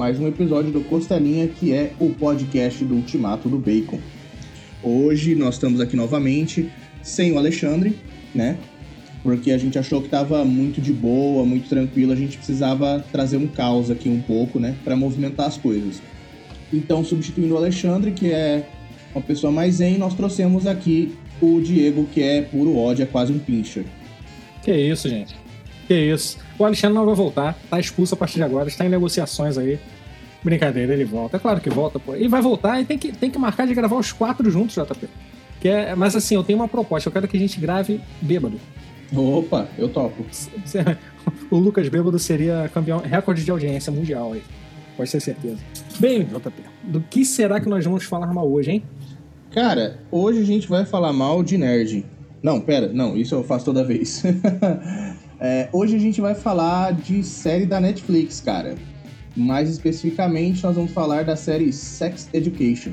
Mais um episódio do Costelinha, que é o podcast do Ultimato do Bacon. Hoje nós estamos aqui novamente sem o Alexandre, né? Porque a gente achou que estava muito de boa, muito tranquilo, a gente precisava trazer um caos aqui um pouco, né, para movimentar as coisas. Então, substituindo o Alexandre, que é uma pessoa mais zen, nós trouxemos aqui o Diego, que é puro ódio, é quase um pincher. Que isso, gente. Que isso. O Alexandre não vai voltar, tá expulso a partir de agora, está em negociações aí. Brincadeira, ele volta. É claro que volta, pô. E vai voltar e tem que, tem que marcar de gravar os quatro juntos, JP. Que é, mas assim, eu tenho uma proposta, eu quero que a gente grave bêbado. Opa, eu topo. O Lucas Bêbado seria campeão, recorde de audiência mundial aí. Pode ter certeza. Bem, JP, do que será que nós vamos falar mal hoje, hein? Cara, hoje a gente vai falar mal de nerd. Não, pera, não, isso eu faço toda vez. é, hoje a gente vai falar de série da Netflix, cara. Mais especificamente, nós vamos falar da série Sex Education.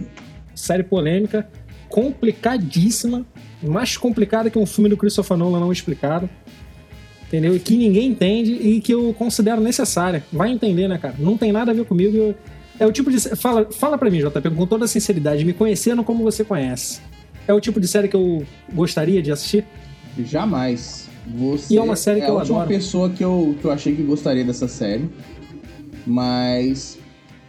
Série polêmica, complicadíssima, mais complicada que um filme do Christopher Nolan não explicado. Entendeu? E que ninguém entende e que eu considero necessária. Vai entender, né, cara? Não tem nada a ver comigo. É o tipo de. Fala, fala pra mim, JP, com toda a sinceridade, me conhecendo como você conhece. É o tipo de série que eu gostaria de assistir? Jamais. Você e é uma série que é eu a última adoro. pessoa que eu, que eu achei que gostaria dessa série. Mas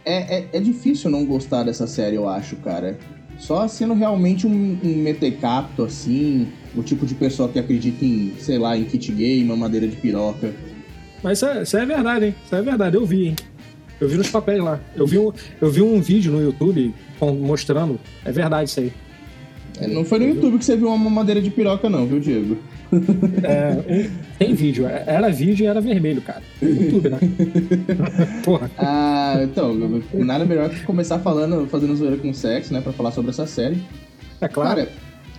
é, é, é difícil não gostar dessa série, eu acho, cara. Só sendo realmente um, um metecapto, assim, o tipo de pessoa que acredita em, sei lá, em kit gay, mamadeira de piroca. Mas isso é, isso é verdade, hein? Isso é verdade, eu vi, hein? Eu vi nos papéis lá. Eu vi um, eu vi um vídeo no YouTube mostrando. É verdade isso aí. É, Não foi no YouTube que você viu uma mamadeira de piroca, não, viu, Diego? É, tem vídeo. Era vídeo e era vermelho, cara. YouTube, né? Porra. Ah, então, nada melhor que começar falando, fazendo zoeira com sexo, né, pra falar sobre essa série. É claro. Cara,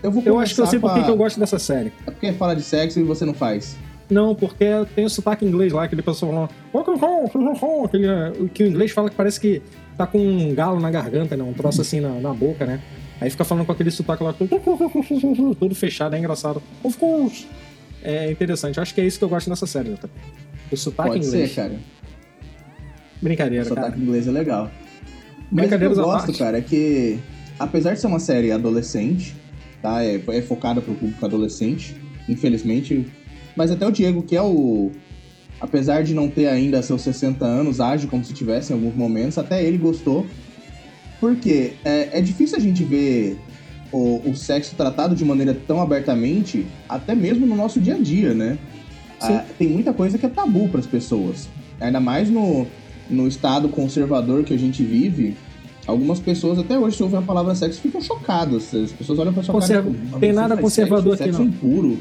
eu vou eu acho que eu sei por que a- eu gosto dessa série. É porque fala de sexo e você não faz. Não, porque tem o sotaque inglês lá, aquele pessoal falando. Aquele, eh, que o inglês fala que parece que tá com um galo na garganta, né? Um troço assim na, na boca, né? Aí fica falando com aquele sotaque lá, todo fechado, é engraçado. Of course! É interessante. Eu acho que é isso que eu gosto dessa série. O sotaque Pode inglês. ser, cara. Brincadeira, O sotaque cara. inglês é legal. Mas o que eu gosto, parte. cara, é que, apesar de ser uma série adolescente, tá? É, é focada pro público adolescente, infelizmente. Mas até o Diego, que é o. Apesar de não ter ainda seus 60 anos, age como se tivesse em alguns momentos, até ele gostou. Porque é, é difícil a gente ver o, o sexo tratado de maneira tão abertamente, até mesmo no nosso dia a dia, né? Ah, tem muita coisa que é tabu para as pessoas. Ainda mais no, no estado conservador que a gente vive, algumas pessoas até hoje, se ouvem a palavra sexo, ficam chocadas. As pessoas olham pra sua Conserva- cara. "Ah, tem você nada conservador sexo, aqui, sexo não." impuro.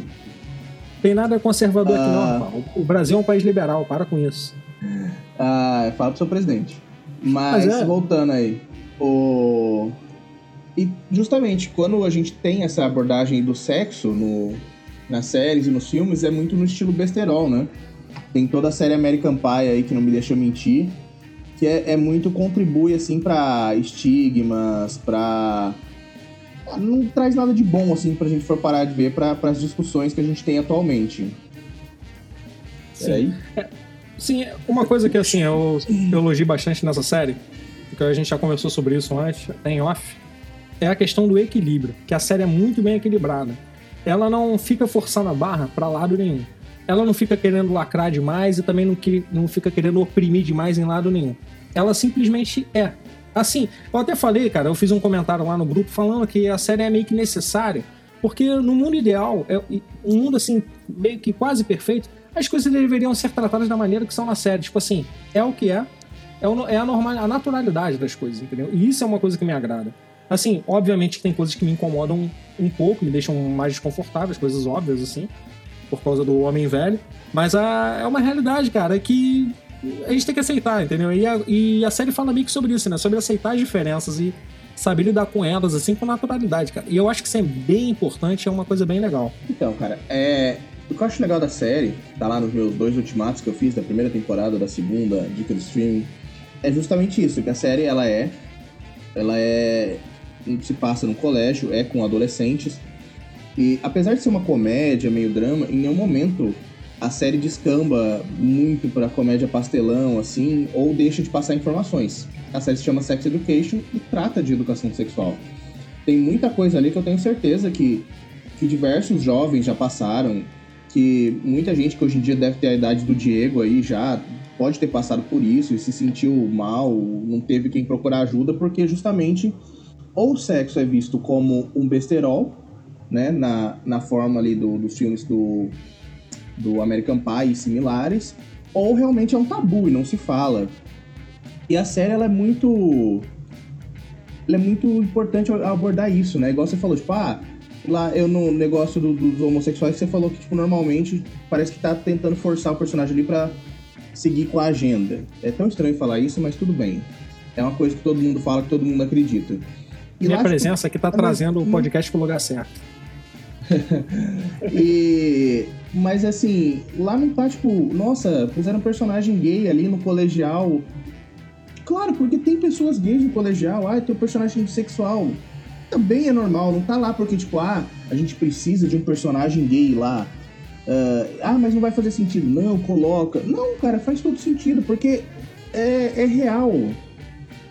Tem nada conservador aqui, não, Ah. rapaz. O Brasil é um país liberal, para com isso. Ah, fala pro seu presidente. Mas, Mas é. voltando aí. O... E justamente quando a gente tem essa abordagem do sexo no, nas séries e nos filmes, é muito no estilo besterol, né? Tem toda a série American Pie aí que não me deixa mentir. Que é, é muito contribui assim para estigmas, pra. Não traz nada de bom assim pra gente for parar de ver para as discussões que a gente tem atualmente. Sim. Peraí. Sim, uma coisa que assim, eu, eu elogio bastante nessa série, porque a gente já conversou sobre isso antes, até em off, é a questão do equilíbrio, que a série é muito bem equilibrada. Ela não fica forçando a barra pra lado nenhum. Ela não fica querendo lacrar demais e também não, que, não fica querendo oprimir demais em lado nenhum. Ela simplesmente é. Assim, eu até falei, cara, eu fiz um comentário lá no grupo falando que a série é meio que necessária, porque no mundo ideal, é, um mundo assim, meio que quase perfeito, as coisas deveriam ser tratadas da maneira que são na série. Tipo assim, é o que é, é, o- é a, normal, a naturalidade das coisas, entendeu? E isso é uma coisa que me agrada. Assim, obviamente que tem coisas que me incomodam um pouco, me deixam mais desconfortáveis, coisas óbvias, assim, por causa do homem velho. Mas a, é uma realidade, cara, que a gente tem que aceitar, entendeu? E a, e a série fala meio que sobre isso, né? Sobre aceitar as diferenças e saber lidar com elas, assim, com naturalidade, cara. E eu acho que isso é bem importante, é uma coisa bem legal. Então, cara, é... o que eu acho legal da série, tá lá nos meus dois ultimatos que eu fiz, da primeira temporada, da segunda, dica do streaming, é justamente isso, que a série, ela é... Ela é... se passa no colégio, é com adolescentes, e apesar de ser uma comédia, meio drama, em nenhum momento a série descamba muito pra comédia pastelão, assim, ou deixa de passar informações. A série se chama Sex Education e trata de educação sexual. Tem muita coisa ali que eu tenho certeza que, que diversos jovens já passaram, que muita gente que hoje em dia deve ter a idade do Diego aí já pode ter passado por isso e se sentiu mal, não teve quem procurar ajuda, porque justamente ou o sexo é visto como um besterol, né, na, na forma ali do, dos filmes do, do American Pie e similares, ou realmente é um tabu e não se fala. E a série ela é muito ela é muito importante abordar isso, né? Igual você falou, tipo, ah, lá eu no negócio do, dos homossexuais você falou que tipo normalmente parece que tá tentando forçar o personagem ali para seguir com a agenda. É tão estranho falar isso, mas tudo bem. É uma coisa que todo mundo fala, que todo mundo acredita. E Minha lá, presença aqui tá trazendo o podcast pro lugar certo. e... Mas assim, lá não tá tipo, nossa, fizeram um personagem gay ali no colegial. Claro, porque tem pessoas gays no colegial, ah, tem um personagem sexual. Também é normal, não tá lá porque, tipo, ah, a gente precisa de um personagem gay lá. Uh, ah, mas não vai fazer sentido. Não, coloca. Não, cara, faz todo sentido, porque é, é real.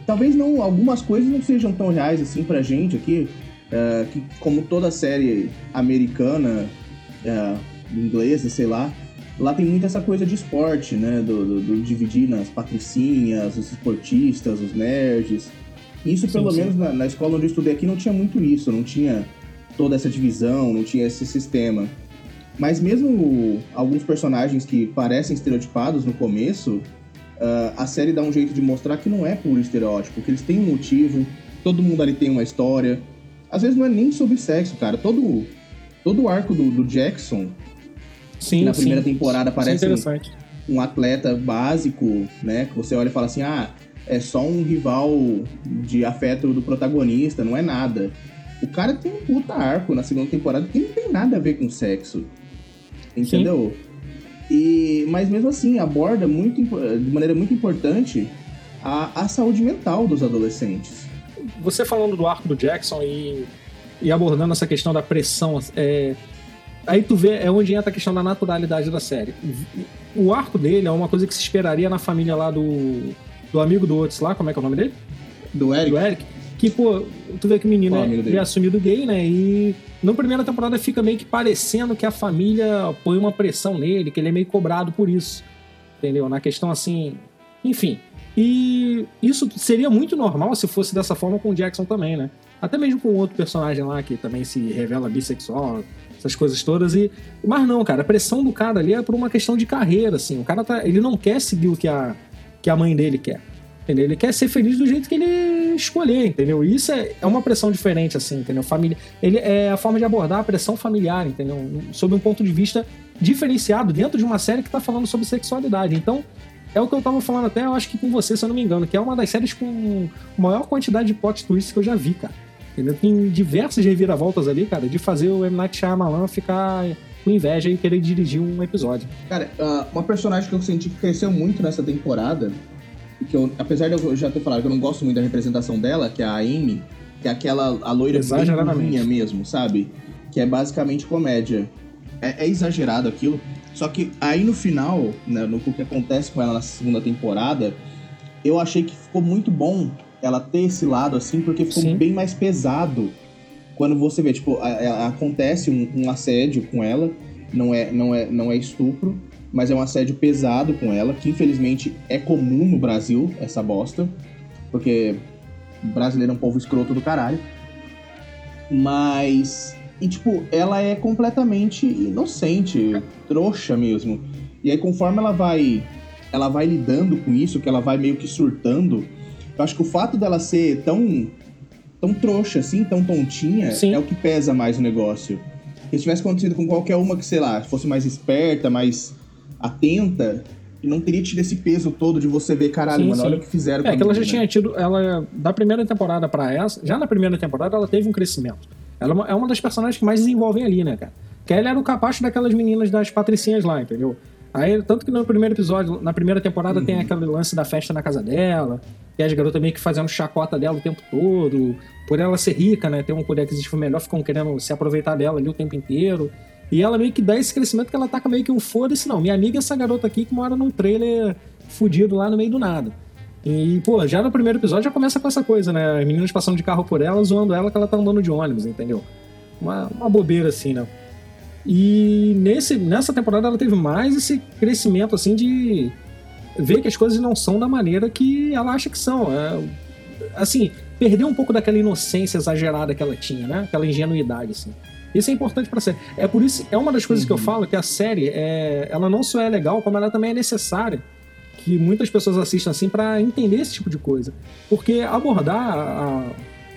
Talvez não, algumas coisas não sejam tão reais assim pra gente aqui, uh, que como toda série americana, uh, inglesa, sei lá, lá tem muito essa coisa de esporte, né? Do, do, do dividir nas patricinhas, os esportistas, os nerds. Isso, sim, pelo sim. menos na, na, escola onde eu estudei aqui, não tinha muito isso, não tinha toda essa divisão, não tinha esse sistema. Mas mesmo alguns personagens que parecem estereotipados no começo, uh, a série dá um jeito de mostrar que não é puro estereótipo, que eles têm um motivo, todo mundo ali tem uma história. Às vezes não é nem sobre sexo, cara. Todo, todo o arco do, do Jackson, sim, na primeira temporada parece um, um atleta básico, né? Que você olha e fala assim, ah, é só um rival de afeto do protagonista, não é nada. O cara tem um puta arco na segunda temporada que não tem nada a ver com sexo. Entendeu? E, mas mesmo assim, aborda muito, de maneira muito importante a, a saúde mental dos adolescentes. Você falando do arco do Jackson e, e abordando essa questão da pressão, é, aí tu vê é onde entra a questão da naturalidade da série. O arco dele é uma coisa que se esperaria na família lá do, do amigo do Otis lá, como é que é o nome dele? Do Eric. Do Eric. Que, pô, tu vê que o menino é, é assumido gay, né? E na primeira temporada fica meio que parecendo que a família põe uma pressão nele, que ele é meio cobrado por isso. Entendeu? Na questão assim. Enfim. E isso seria muito normal se fosse dessa forma com o Jackson também, né? Até mesmo com outro personagem lá que também se revela bissexual, essas coisas todas. E... Mas não, cara, a pressão do cara ali é por uma questão de carreira, assim. O cara tá. Ele não quer seguir o que a, que a mãe dele quer. Entendeu? Ele quer ser feliz do jeito que ele escolher, entendeu? E isso é, é uma pressão diferente, assim, entendeu? Família, ele é a forma de abordar a pressão familiar, entendeu? Sob um ponto de vista diferenciado dentro de uma série que está falando sobre sexualidade. Então, é o que eu tava falando até, eu acho que com você, se eu não me engano, que é uma das séries com maior quantidade de plot twists que eu já vi, cara. Entendeu? Tem diversas reviravoltas ali, cara, de fazer o M. Night Shyamalan ficar com inveja e querer dirigir um episódio. Cara, uh, uma personagem que eu senti que cresceu muito nessa temporada que eu, apesar de eu já ter falado que eu não gosto muito da representação dela, que é a Amy, que é aquela a loira bem mesmo, sabe? Que é basicamente comédia. É, é, exagerado aquilo. Só que aí no final, né, no que acontece com ela na segunda temporada, eu achei que ficou muito bom ela ter esse lado assim, porque ficou Sim. bem mais pesado. Quando você vê, tipo, a, a, acontece um, um assédio com ela, não é, não é, não é estupro, mas é um assédio pesado com ela, que infelizmente é comum no Brasil, essa bosta, porque brasileiro é um povo escroto do caralho. Mas. E, tipo, ela é completamente inocente, trouxa mesmo. E aí, conforme ela vai. Ela vai lidando com isso, que ela vai meio que surtando. Eu acho que o fato dela ser tão. Tão trouxa, assim, tão tontinha, Sim. é o que pesa mais o negócio. Se tivesse acontecido com qualquer uma que, sei lá, fosse mais esperta, mais atenta, e não teria tido esse peso todo de você ver, caralho, sim, mano, sim. olha o que fizeram É, que ela já tinha tido, ela, da primeira temporada para essa, já na primeira temporada ela teve um crescimento. Ela é uma é das personagens que mais desenvolvem ali, né, cara? Que ela era o capacho daquelas meninas das patricinhas lá, entendeu? Aí, tanto que no primeiro episódio, na primeira temporada, uhum. tem aquele lance da festa na casa dela, e as garotas meio que fazendo chacota dela o tempo todo, por ela ser rica, né, ter um poder aquisitivo melhor, ficam querendo se aproveitar dela ali o tempo inteiro. E ela meio que dá esse crescimento que ela taca meio que um foda-se, não. Minha amiga é essa garota aqui que mora num trailer fudido lá no meio do nada. E, pô, já no primeiro episódio já começa com essa coisa, né? As meninas passando de carro por ela, zoando ela que ela tá andando de ônibus, entendeu? Uma, uma bobeira assim, né? E nesse, nessa temporada ela teve mais esse crescimento, assim, de ver que as coisas não são da maneira que ela acha que são. É, assim, perdeu um pouco daquela inocência exagerada que ela tinha, né? Aquela ingenuidade, assim. Isso é importante pra série. É por isso, é uma das coisas uhum. que eu uhum. falo que a série, é, ela não só é legal, como ela também é necessária que muitas pessoas assistem assim para entender esse tipo de coisa. Porque abordar a,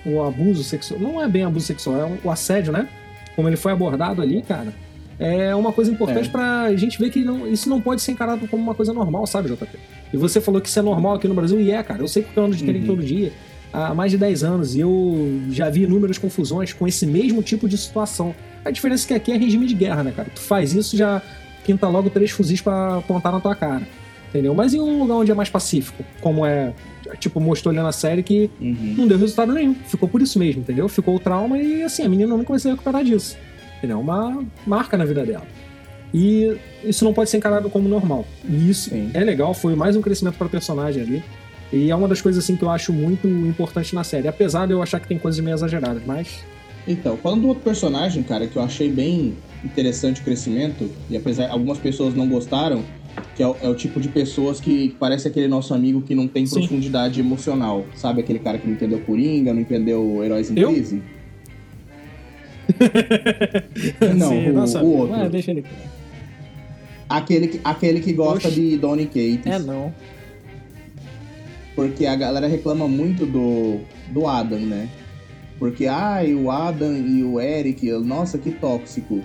o abuso sexual, não é bem abuso sexual, é o assédio, né? Como ele foi abordado ali, cara, é uma coisa importante é. pra gente ver que não, isso não pode ser encarado como uma coisa normal, sabe, JP? E você falou que isso é normal aqui no Brasil, e é, cara. Eu sei porque eu ando de uhum. todo dia há mais de 10 anos e eu já vi inúmeras confusões com esse mesmo tipo de situação. A diferença é que aqui é regime de guerra, né, cara? Tu faz isso, já pinta logo três fuzis para apontar na tua cara entendeu? Mas em um lugar onde é mais pacífico, como é, tipo, mostrou ali na série que uhum. não deu resultado nenhum. Ficou por isso mesmo, entendeu? Ficou o trauma e, assim, a menina nunca vai se recuperar disso. Entendeu? Uma marca na vida dela. E isso não pode ser encarado como normal. E isso Sim. é legal, foi mais um crescimento para personagem ali. E é uma das coisas assim que eu acho muito importante na série. Apesar de eu achar que tem coisas meio exageradas, mas. Então, falando do outro personagem, cara, que eu achei bem interessante o crescimento, e apesar algumas pessoas não gostaram, que é o, é o, tipo de pessoas que parece aquele nosso amigo que não tem Sim. profundidade emocional. Sabe aquele cara que não entendeu Coringa, não entendeu Heróis em Eu? Crise? não, Sim, o, nossa, o outro. Ah, deixa ele. Aquele, aquele que gosta Oxe. de Donny Cates. É, não. Porque a galera reclama muito do, do Adam, né? Porque, ai, o Adam e o Eric, nossa, que tóxico.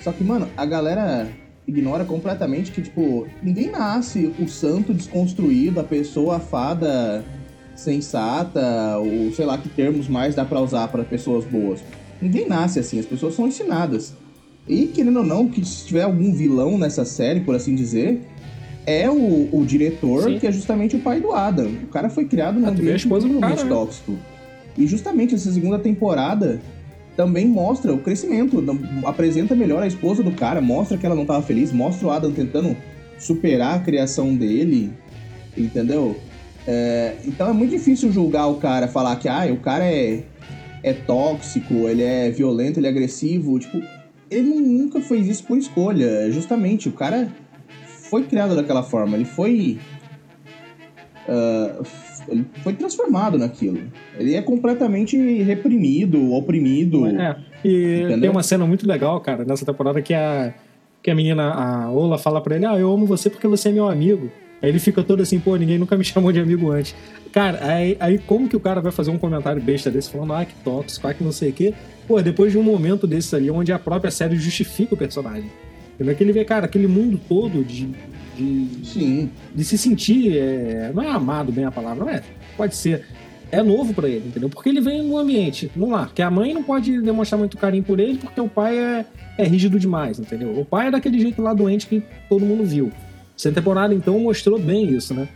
Só que, mano, a galera ignora completamente que, tipo, ninguém nasce o santo desconstruído, a pessoa fada sensata, ou sei lá que termos mais dá para usar para pessoas boas. Ninguém nasce assim, as pessoas são ensinadas. E, querendo ou não, que se tiver algum vilão nessa série, por assim dizer, é o, o diretor, Sim. que é justamente o pai do Adam. O cara foi criado num ah, ambiente muito né? tóxico. E justamente essa segunda temporada também mostra o crescimento, apresenta melhor a esposa do cara, mostra que ela não estava feliz, mostra o Adam tentando superar a criação dele, entendeu? É, então é muito difícil julgar o cara, falar que ah, o cara é, é tóxico, ele é violento, ele é agressivo. Tipo, ele nunca fez isso por escolha. Justamente, o cara foi criado daquela forma, ele foi. Uh, ele foi transformado naquilo. Ele é completamente reprimido, oprimido. É. E entendeu? tem uma cena muito legal, cara, nessa temporada que a, que a menina, a Ola, fala pra ele: Ah, eu amo você porque você é meu amigo. Aí ele fica todo assim, pô, ninguém nunca me chamou de amigo antes. Cara, aí, aí como que o cara vai fazer um comentário besta desse falando, ah, que tóxico, ah, que não sei o quê? Pô, depois de um momento desse ali, onde a própria série justifica o personagem. Entendeu? Que ele vê, cara, aquele mundo todo de, de, Sim. de se sentir. É, não é amado bem a palavra, não é? Pode ser. É novo para ele, entendeu? Porque ele vem num ambiente, no lar, que a mãe não pode demonstrar muito carinho por ele porque o pai é, é rígido demais, entendeu? O pai é daquele jeito lá doente que todo mundo viu. Essa temporada, então, mostrou bem isso, né?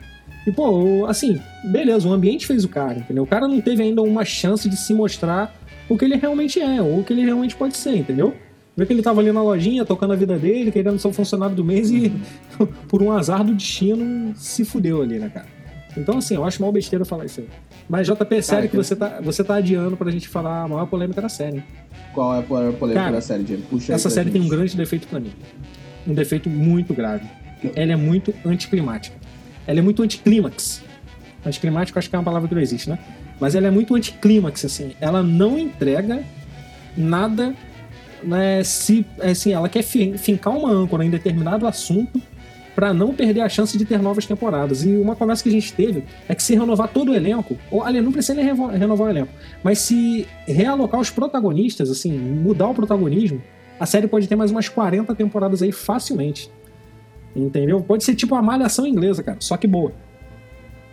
E, pô, assim, beleza, o ambiente fez o cara, entendeu? O cara não teve ainda uma chance de se mostrar o que ele realmente é, ou o que ele realmente pode ser, entendeu? Vê que ele tava ali na lojinha, tocando a vida dele, querendo ser o funcionário do mês e, por um azar do destino, se fudeu ali, né, cara? Então, assim, eu acho mal besteira falar isso aí. Mas, JP, é sério que você tá, você tá adiando pra gente falar a maior polêmica da série. Qual é a polêmica cara, da série, Diego? Puxa essa série tem um grande defeito pra mim. Um defeito muito grave. Ela é muito anticlimática. Ela é muito anticlímax. Anticlimático acho que é uma palavra que não existe, né? Mas ela é muito anticlímax, assim. Ela não entrega nada né, se assim, ela quer fincar uma âncora em determinado assunto para não perder a chance de ter novas temporadas. E uma conversa que a gente teve é que se renovar todo o elenco, ou ali não precisa nem renovar o elenco, mas se realocar os protagonistas, assim, mudar o protagonismo, a série pode ter mais umas 40 temporadas aí facilmente. Entendeu? Pode ser tipo a malhação inglesa, cara, só que boa.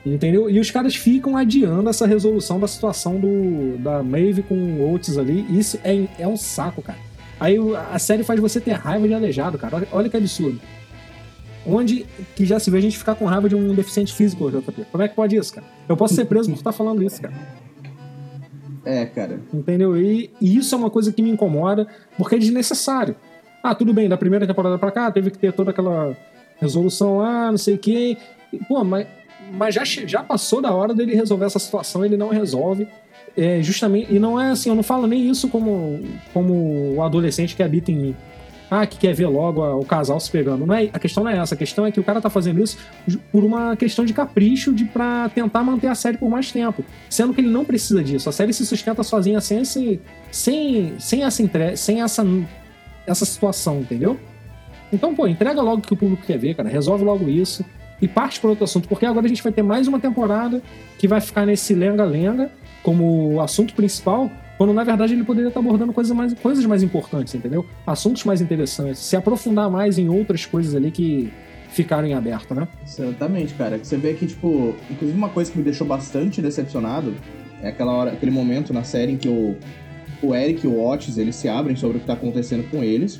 Entendeu? E os caras ficam adiando essa resolução da situação do da Maeve com o Oates ali. Isso é, é um saco, cara. Aí a série faz você ter raiva de aleijado, cara. Olha, olha que absurdo. Onde que já se vê a gente ficar com raiva de um deficiente físico, JP? Como é que pode isso, cara? Eu posso ser preso por estar falando isso, cara. É, cara. Entendeu? E, e isso é uma coisa que me incomoda, porque é desnecessário. Ah, tudo bem, da primeira temporada pra cá teve que ter toda aquela resolução lá, não sei o quê. Pô, mas, mas já, já passou da hora dele resolver essa situação, ele não resolve. É, justamente, e não é assim, eu não falo nem isso como, como o adolescente que habita em mim ah, que quer ver logo o casal se pegando. Não é, a questão não é essa. A questão é que o cara tá fazendo isso por uma questão de capricho de para tentar manter a série por mais tempo. Sendo que ele não precisa disso. A série se sustenta sozinha sem, esse, sem, sem, essa, entre, sem essa, essa situação, entendeu? Então, pô, entrega logo o que o público quer ver, cara. Resolve logo isso e parte para outro assunto. Porque agora a gente vai ter mais uma temporada que vai ficar nesse lenga-lenga como assunto principal quando na verdade ele poderia estar abordando coisas mais, coisas mais importantes, entendeu? Assuntos mais interessantes, se aprofundar mais em outras coisas ali que ficaram em aberto, né? Exatamente, cara. Você vê que, tipo, inclusive uma coisa que me deixou bastante decepcionado é aquela hora, aquele momento na série em que o, o Eric e o Otis, eles se abrem sobre o que tá acontecendo com eles.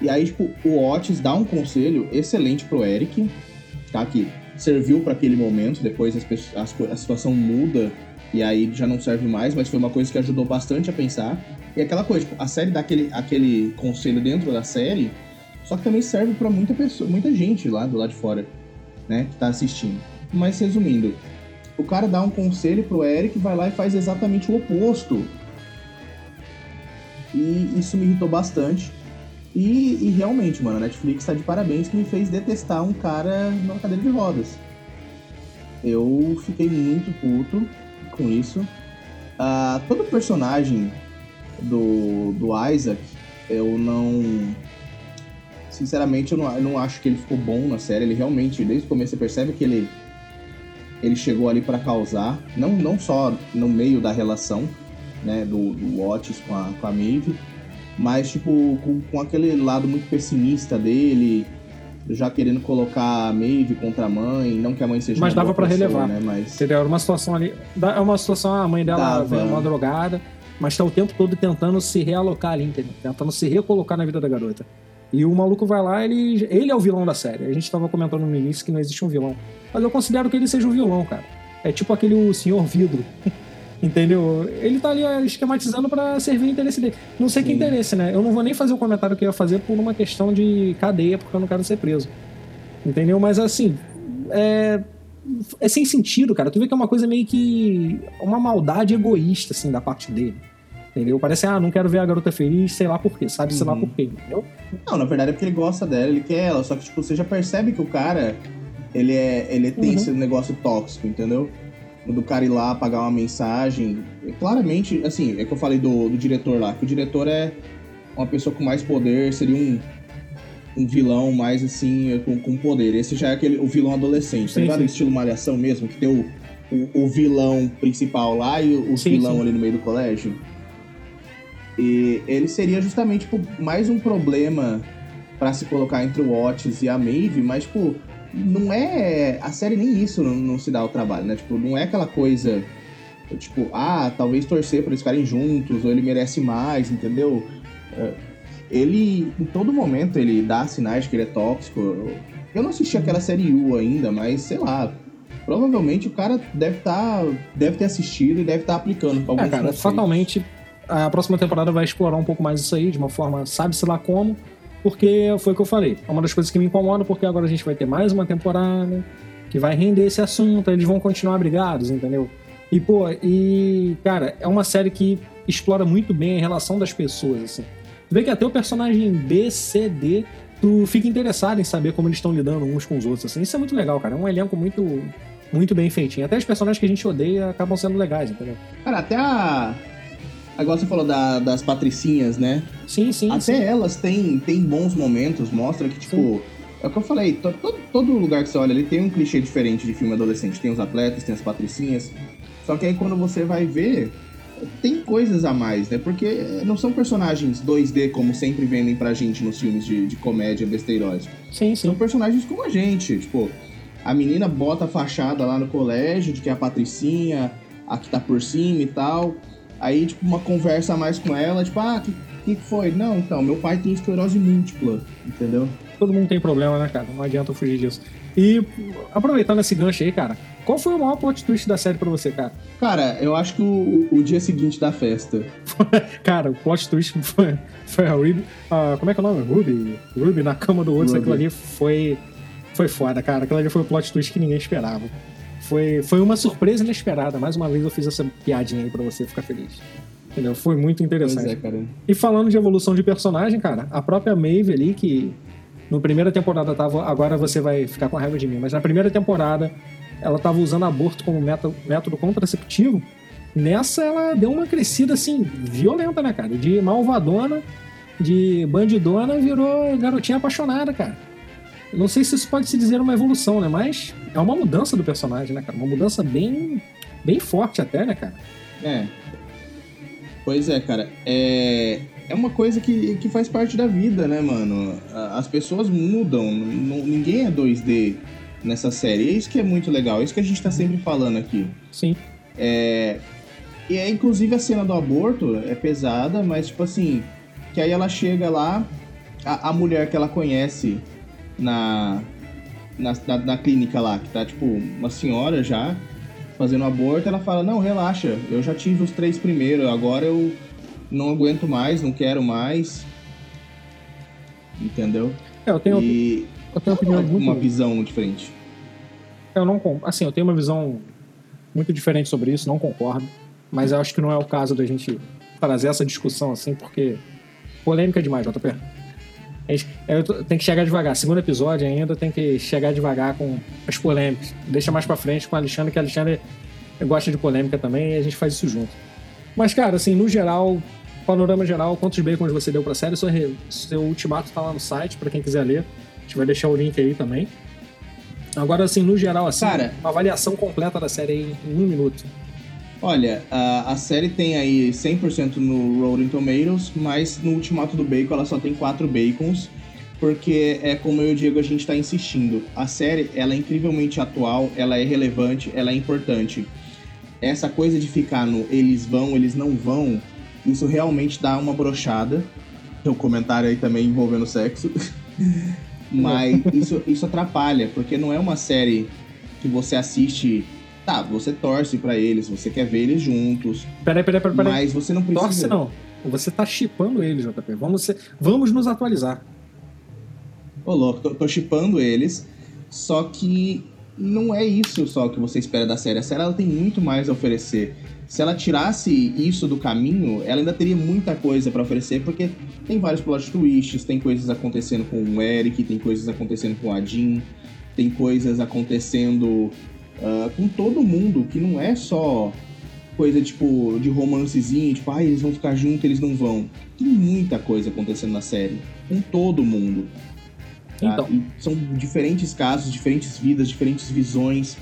E aí, tipo, o Otis dá um conselho excelente pro Eric, tá? Que serviu para aquele momento, depois as, as, a situação muda e aí já não serve mais, mas foi uma coisa que ajudou bastante a pensar. E aquela coisa, tipo, a série dá aquele, aquele conselho dentro da série, só que também serve para muita pessoa, muita gente lá do lado de fora, né, que tá assistindo. Mas resumindo, o cara dá um conselho pro Eric, vai lá e faz exatamente o oposto. E isso me irritou bastante. E, e realmente, mano, a Netflix tá de parabéns que me fez detestar um cara numa cadeira de rodas. Eu fiquei muito puto com isso. Uh, todo personagem do, do Isaac, eu não. Sinceramente, eu não, eu não acho que ele ficou bom na série. Ele realmente, desde o começo, você percebe que ele, ele chegou ali para causar, não, não só no meio da relação né, do, do Otis com a, com a Maeve, mas tipo, com, com aquele lado muito pessimista dele, já querendo colocar a Maeve contra a mãe, não que a mãe seja Mas dava para relevar, né? Mas... Entendeu? Era uma situação ali. É uma situação, a mãe dela é uma drogada, mas tá o tempo todo tentando se realocar ali, entendeu? Tentando se recolocar na vida da garota. E o maluco vai lá, ele, ele é o vilão da série. A gente tava comentando no início que não existe um vilão. Mas eu considero que ele seja um vilão, cara. É tipo aquele o Senhor Vidro. Entendeu? Ele tá ali esquematizando para servir o interesse dele. Não sei Sim. que interesse, né? Eu não vou nem fazer o comentário que eu ia fazer por uma questão de cadeia, porque eu não quero ser preso. Entendeu? Mas assim, é, é sem sentido, cara. Tu vê que é uma coisa meio que. uma maldade egoísta, assim, da parte dele. Entendeu? Parece, ah, não quero ver a garota feliz, sei lá por quê, sabe, uhum. sei lá uhum. por quê, entendeu? Não, na verdade é porque ele gosta dela, ele quer ela, só que, tipo, você já percebe que o cara, ele é. ele tem uhum. esse negócio tóxico, entendeu? Do cara ir lá pagar uma mensagem. E claramente, assim, é que eu falei do, do diretor lá, que o diretor é uma pessoa com mais poder, seria um, um vilão mais assim, com, com poder. Esse já é aquele, o vilão adolescente, tá sim, tá ligado? Sim. Estilo Malhação mesmo, que tem o, o, o vilão principal lá e o, o sim, vilão sim. ali no meio do colégio. E ele seria justamente tipo, mais um problema para se colocar entre o Otis e a Maeve, mas tipo, não é. A série nem isso não, não, se dá o trabalho, né? Tipo, não é aquela coisa. Tipo, ah, talvez torcer para eles ficarem juntos, ou ele merece mais, entendeu? É, ele, em todo momento, ele dá sinais de que ele é tóxico. Eu não assisti aquela série U ainda, mas sei lá. Provavelmente o cara deve tá, deve ter assistido e deve estar tá aplicando pra alguns é, cara, fatalmente a próxima temporada vai explorar um pouco mais isso aí, de uma forma, sabe-se lá como porque foi o que eu falei. É uma das coisas que me incomoda, porque agora a gente vai ter mais uma temporada que vai render esse assunto, eles vão continuar brigados, entendeu? E, pô, e, cara, é uma série que explora muito bem a relação das pessoas, assim. Tu vê que até o personagem B, C, D, tu fica interessado em saber como eles estão lidando uns com os outros, assim. Isso é muito legal, cara. É um elenco muito, muito bem feitinho. Até os personagens que a gente odeia acabam sendo legais, entendeu? Cara, até a, Agora você falou da, das patricinhas, né? Sim, sim. Até sim. elas têm, têm bons momentos, mostra que, tipo. Sim. É o que eu falei, todo, todo lugar que você olha ali tem um clichê diferente de filme adolescente. Tem os atletas, tem as patricinhas. Só que aí quando você vai ver, tem coisas a mais, né? Porque não são personagens 2D como sempre vendem pra gente nos filmes de, de comédia besteiróis. Sim, sim. São personagens como a gente. Tipo, a menina bota a fachada lá no colégio de que é a patricinha, a que tá por cima e tal. Aí, tipo, uma conversa mais com ela, tipo, ah, que, que foi? Não, então, meu pai tem esclerose múltipla, entendeu? Todo mundo tem problema, né, cara? Não adianta fugir disso. E aproveitando esse gancho aí, cara, qual foi o maior plot twist da série pra você, cara? Cara, eu acho que o, o dia seguinte da festa. cara, o plot twist foi, foi a Ruby. Uh, como é que é o nome? Ruby? Ruby na cama do outro. Aquilo ali foi, foi foda, cara. Aquilo ali foi o plot twist que ninguém esperava. Foi, foi uma surpresa inesperada. Mais uma vez eu fiz essa piadinha aí pra você ficar feliz. Entendeu? Foi muito interessante. É. E falando de evolução de personagem, cara, a própria Maeve ali, que no primeira temporada tava. Agora você vai ficar com raiva de mim, mas na primeira temporada ela tava usando aborto como método, método contraceptivo. Nessa ela deu uma crescida assim, violenta, né, cara? De malvadona, de bandidona, virou garotinha apaixonada, cara. Não sei se isso pode se dizer uma evolução, né? Mas é uma mudança do personagem, né, cara? Uma mudança bem, bem forte até, né, cara? É. Pois é, cara. É, é uma coisa que, que faz parte da vida, né, mano? As pessoas mudam, ninguém é 2D nessa série. É isso que é muito legal, é isso que a gente tá sempre falando aqui. Sim. É, e é inclusive a cena do aborto é pesada, mas tipo assim, que aí ela chega lá, a, a mulher que ela conhece na, na, na, na, clínica lá, que tá tipo uma senhora já fazendo aborto, ela fala, não, relaxa, eu já tive os três primeiros, agora eu não aguento mais, não quero mais. Entendeu? É, eu tenho, e eu tenho opinião uma, muito... uma visão diferente. Eu não assim, eu tenho uma visão muito diferente sobre isso, não concordo, mas eu acho que não é o caso da gente trazer essa discussão assim, porque polêmica demais, JP. Tem que chegar devagar. Segundo episódio ainda tem que chegar devagar com as polêmicas. Deixa mais pra frente com o Alexandre, que o Alexandre gosta de polêmica também e a gente faz isso junto. Mas, cara, assim, no geral, panorama geral, quantos bacons você deu pra série? Seu, seu ultimato tá lá no site, pra quem quiser ler. A gente vai deixar o link aí também. Agora, assim, no geral, assim, Cara, uma avaliação completa da série aí em um minuto. Olha, a, a série tem aí 100% no Rotten Tomatoes, mas no Ultimato do Bacon ela só tem 4 bacons, porque é como eu e o Diego a gente está insistindo. A série, ela é incrivelmente atual, ela é relevante, ela é importante. Essa coisa de ficar no eles vão, eles não vão, isso realmente dá uma brochada. Tem um comentário aí também envolvendo sexo. Mas isso, isso atrapalha, porque não é uma série que você assiste. Tá, você torce para eles, você quer ver eles juntos. Peraí, peraí, peraí. peraí. Mas você não precisa. Torce não. Você tá chipando eles, JP. Vamos, ser... Vamos nos atualizar. Ô, louco, tô, chipando eles. Só que não é isso só que você espera da série. A série ela tem muito mais a oferecer. Se ela tirasse isso do caminho, ela ainda teria muita coisa para oferecer, porque tem vários plot twists, tem coisas acontecendo com o Eric, tem coisas acontecendo com a Jean, tem coisas acontecendo uh, com todo mundo, que não é só coisa tipo de romancezinho, tipo, ah, eles vão ficar juntos, eles não vão. Tem muita coisa acontecendo na série, com todo mundo. Tá? Então. E são diferentes casos, diferentes vidas, diferentes visões.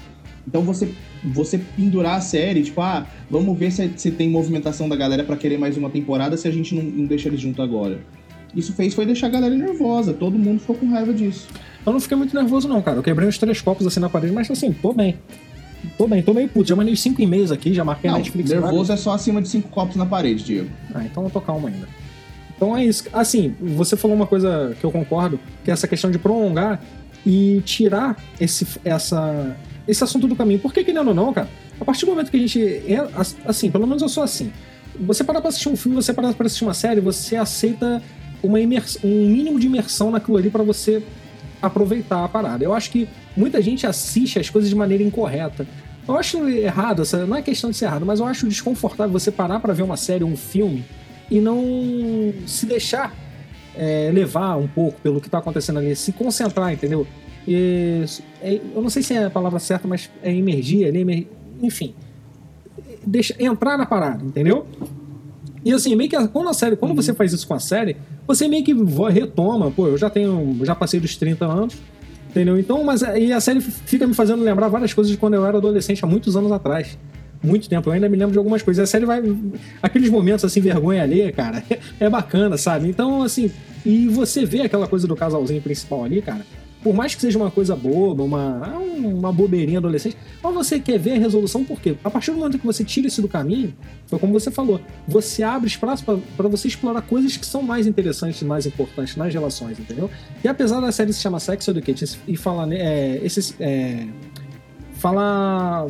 Então você você pendurar a série, tipo, ah, vamos ver se, se tem movimentação da galera para querer mais uma temporada se a gente não, não deixa eles junto agora. Isso fez foi deixar a galera nervosa, todo mundo ficou com raiva disso. Eu não fiquei muito nervoso, não, cara. Eu quebrei uns três copos assim na parede, mas assim, tô bem. Tô bem, tô meio puto. Já mandei cinco e-mails aqui, já marquei não, a Netflix. Nervoso é só acima de cinco copos na parede, Diego. Ah, então eu tô calmo ainda. Então é isso. Assim, você falou uma coisa que eu concordo, que é essa questão de prolongar e tirar esse, essa, esse assunto do caminho. Porque, querendo ou não, cara, a partir do momento que a gente. É, assim, pelo menos eu sou assim. Você parar pra assistir um filme, você parar pra assistir uma série, você aceita uma imersão, um mínimo de imersão naquilo ali para você aproveitar a parada. Eu acho que muita gente assiste as coisas de maneira incorreta. Eu acho errado, não é questão de ser errado, mas eu acho desconfortável você parar para ver uma série um filme e não se deixar é, levar um pouco pelo que está acontecendo ali, se concentrar, entendeu? E, é, eu não sei se é a palavra certa, mas é emergir ali, enfim. Deixa, entrar na parada, entendeu? E assim, meio que quando a série, quando você faz isso com a série, você meio que retoma, pô, eu já tenho, já passei dos 30 anos, entendeu? Então, mas e a série fica me fazendo lembrar várias coisas de quando eu era adolescente há muitos anos atrás muito tempo. Eu ainda me lembro de algumas coisas. A série vai. Aqueles momentos assim, vergonha ali, cara, é bacana, sabe? Então, assim. E você vê aquela coisa do casalzinho principal ali, cara. Por mais que seja uma coisa boba, uma, uma bobeirinha adolescente, mas você quer ver a resolução por quê? A partir do momento que você tira isso do caminho, foi como você falou, você abre espaço para você explorar coisas que são mais interessantes, mais importantes nas relações, entendeu? E apesar da série se chamar Sex Education e falar, é, esses, é, falar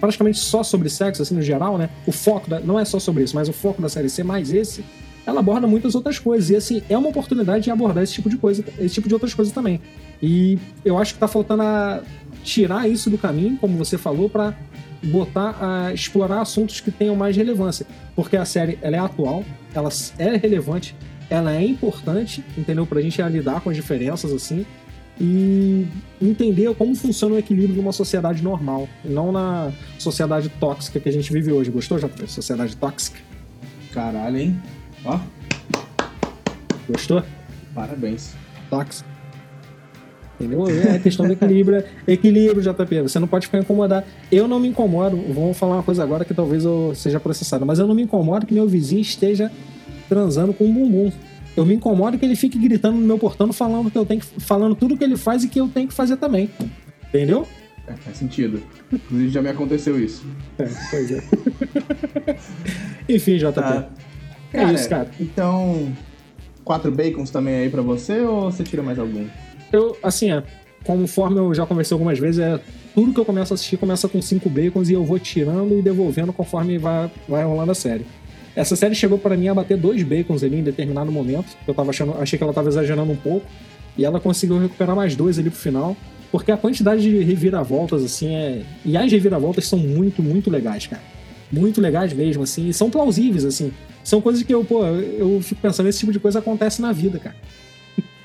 praticamente só sobre sexo, assim, no geral, né? O foco da, não é só sobre isso, mas o foco da série ser mais esse, ela aborda muitas outras coisas. E assim, é uma oportunidade de abordar esse tipo de coisa, esse tipo de outras coisas também. E eu acho que tá faltando a tirar isso do caminho, como você falou, para botar a explorar assuntos que tenham mais relevância, porque a série ela é atual, ela é relevante, ela é importante, entendeu? Pra gente lidar com as diferenças assim e entender como funciona o equilíbrio numa sociedade normal, não na sociedade tóxica que a gente vive hoje. Gostou, já? Sociedade tóxica? Caralho, hein? Ó. Gostou? Parabéns. Tóxico. Entendeu? É questão do equilíbrio. equilíbrio, JP. Você não pode ficar incomodado. Eu não me incomodo. Vou falar uma coisa agora que talvez eu seja processado. Mas eu não me incomodo que meu vizinho esteja transando com um bumbum. Eu me incomodo que ele fique gritando no meu portão falando que eu tenho que, falando tudo que ele faz e que eu tenho que fazer também. Entendeu? É, faz sentido. Inclusive já me aconteceu isso. É, pois é. Enfim, JP. Tá. É cara, isso, cara. Então, quatro bacons também aí para você ou você tira mais algum? Eu, assim, é, conforme eu já conversei algumas vezes, é tudo que eu começo a assistir começa com cinco bacons e eu vou tirando e devolvendo conforme vai, vai rolando a série. Essa série chegou para mim a bater dois bacons ali em determinado momento. Eu tava achando, achei que ela tava exagerando um pouco. E ela conseguiu recuperar mais dois ali pro final. Porque a quantidade de reviravoltas, assim, é. E as reviravoltas são muito, muito legais, cara. Muito legais mesmo, assim. E são plausíveis, assim. São coisas que eu, pô, eu fico pensando, esse tipo de coisa acontece na vida, cara.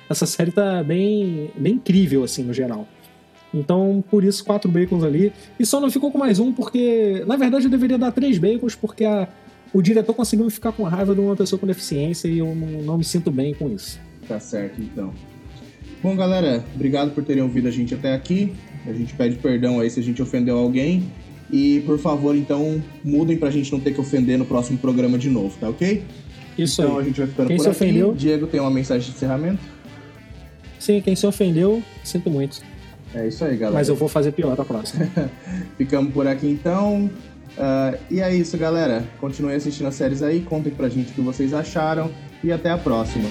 Essa série tá bem, bem incrível, assim, no geral. Então, por isso, quatro bacons ali. E só não ficou com mais um, porque, na verdade, eu deveria dar três bacons, porque a, o diretor conseguiu ficar com raiva de uma pessoa com deficiência e eu não, não me sinto bem com isso. Tá certo, então. Bom, galera, obrigado por terem ouvido a gente até aqui. A gente pede perdão aí se a gente ofendeu alguém. E, por favor, então, mudem pra gente não ter que ofender no próximo programa de novo, tá ok? Isso então aí. a gente vai ficando quem por se aqui. Ofendeu? Diego tem uma mensagem de encerramento? Sim, quem se ofendeu, sinto muito. É isso aí, galera. Mas eu vou fazer pior a próxima. Ficamos por aqui então. Uh, e é isso, galera. Continue assistindo as séries aí, contem pra gente o que vocês acharam e até a próxima.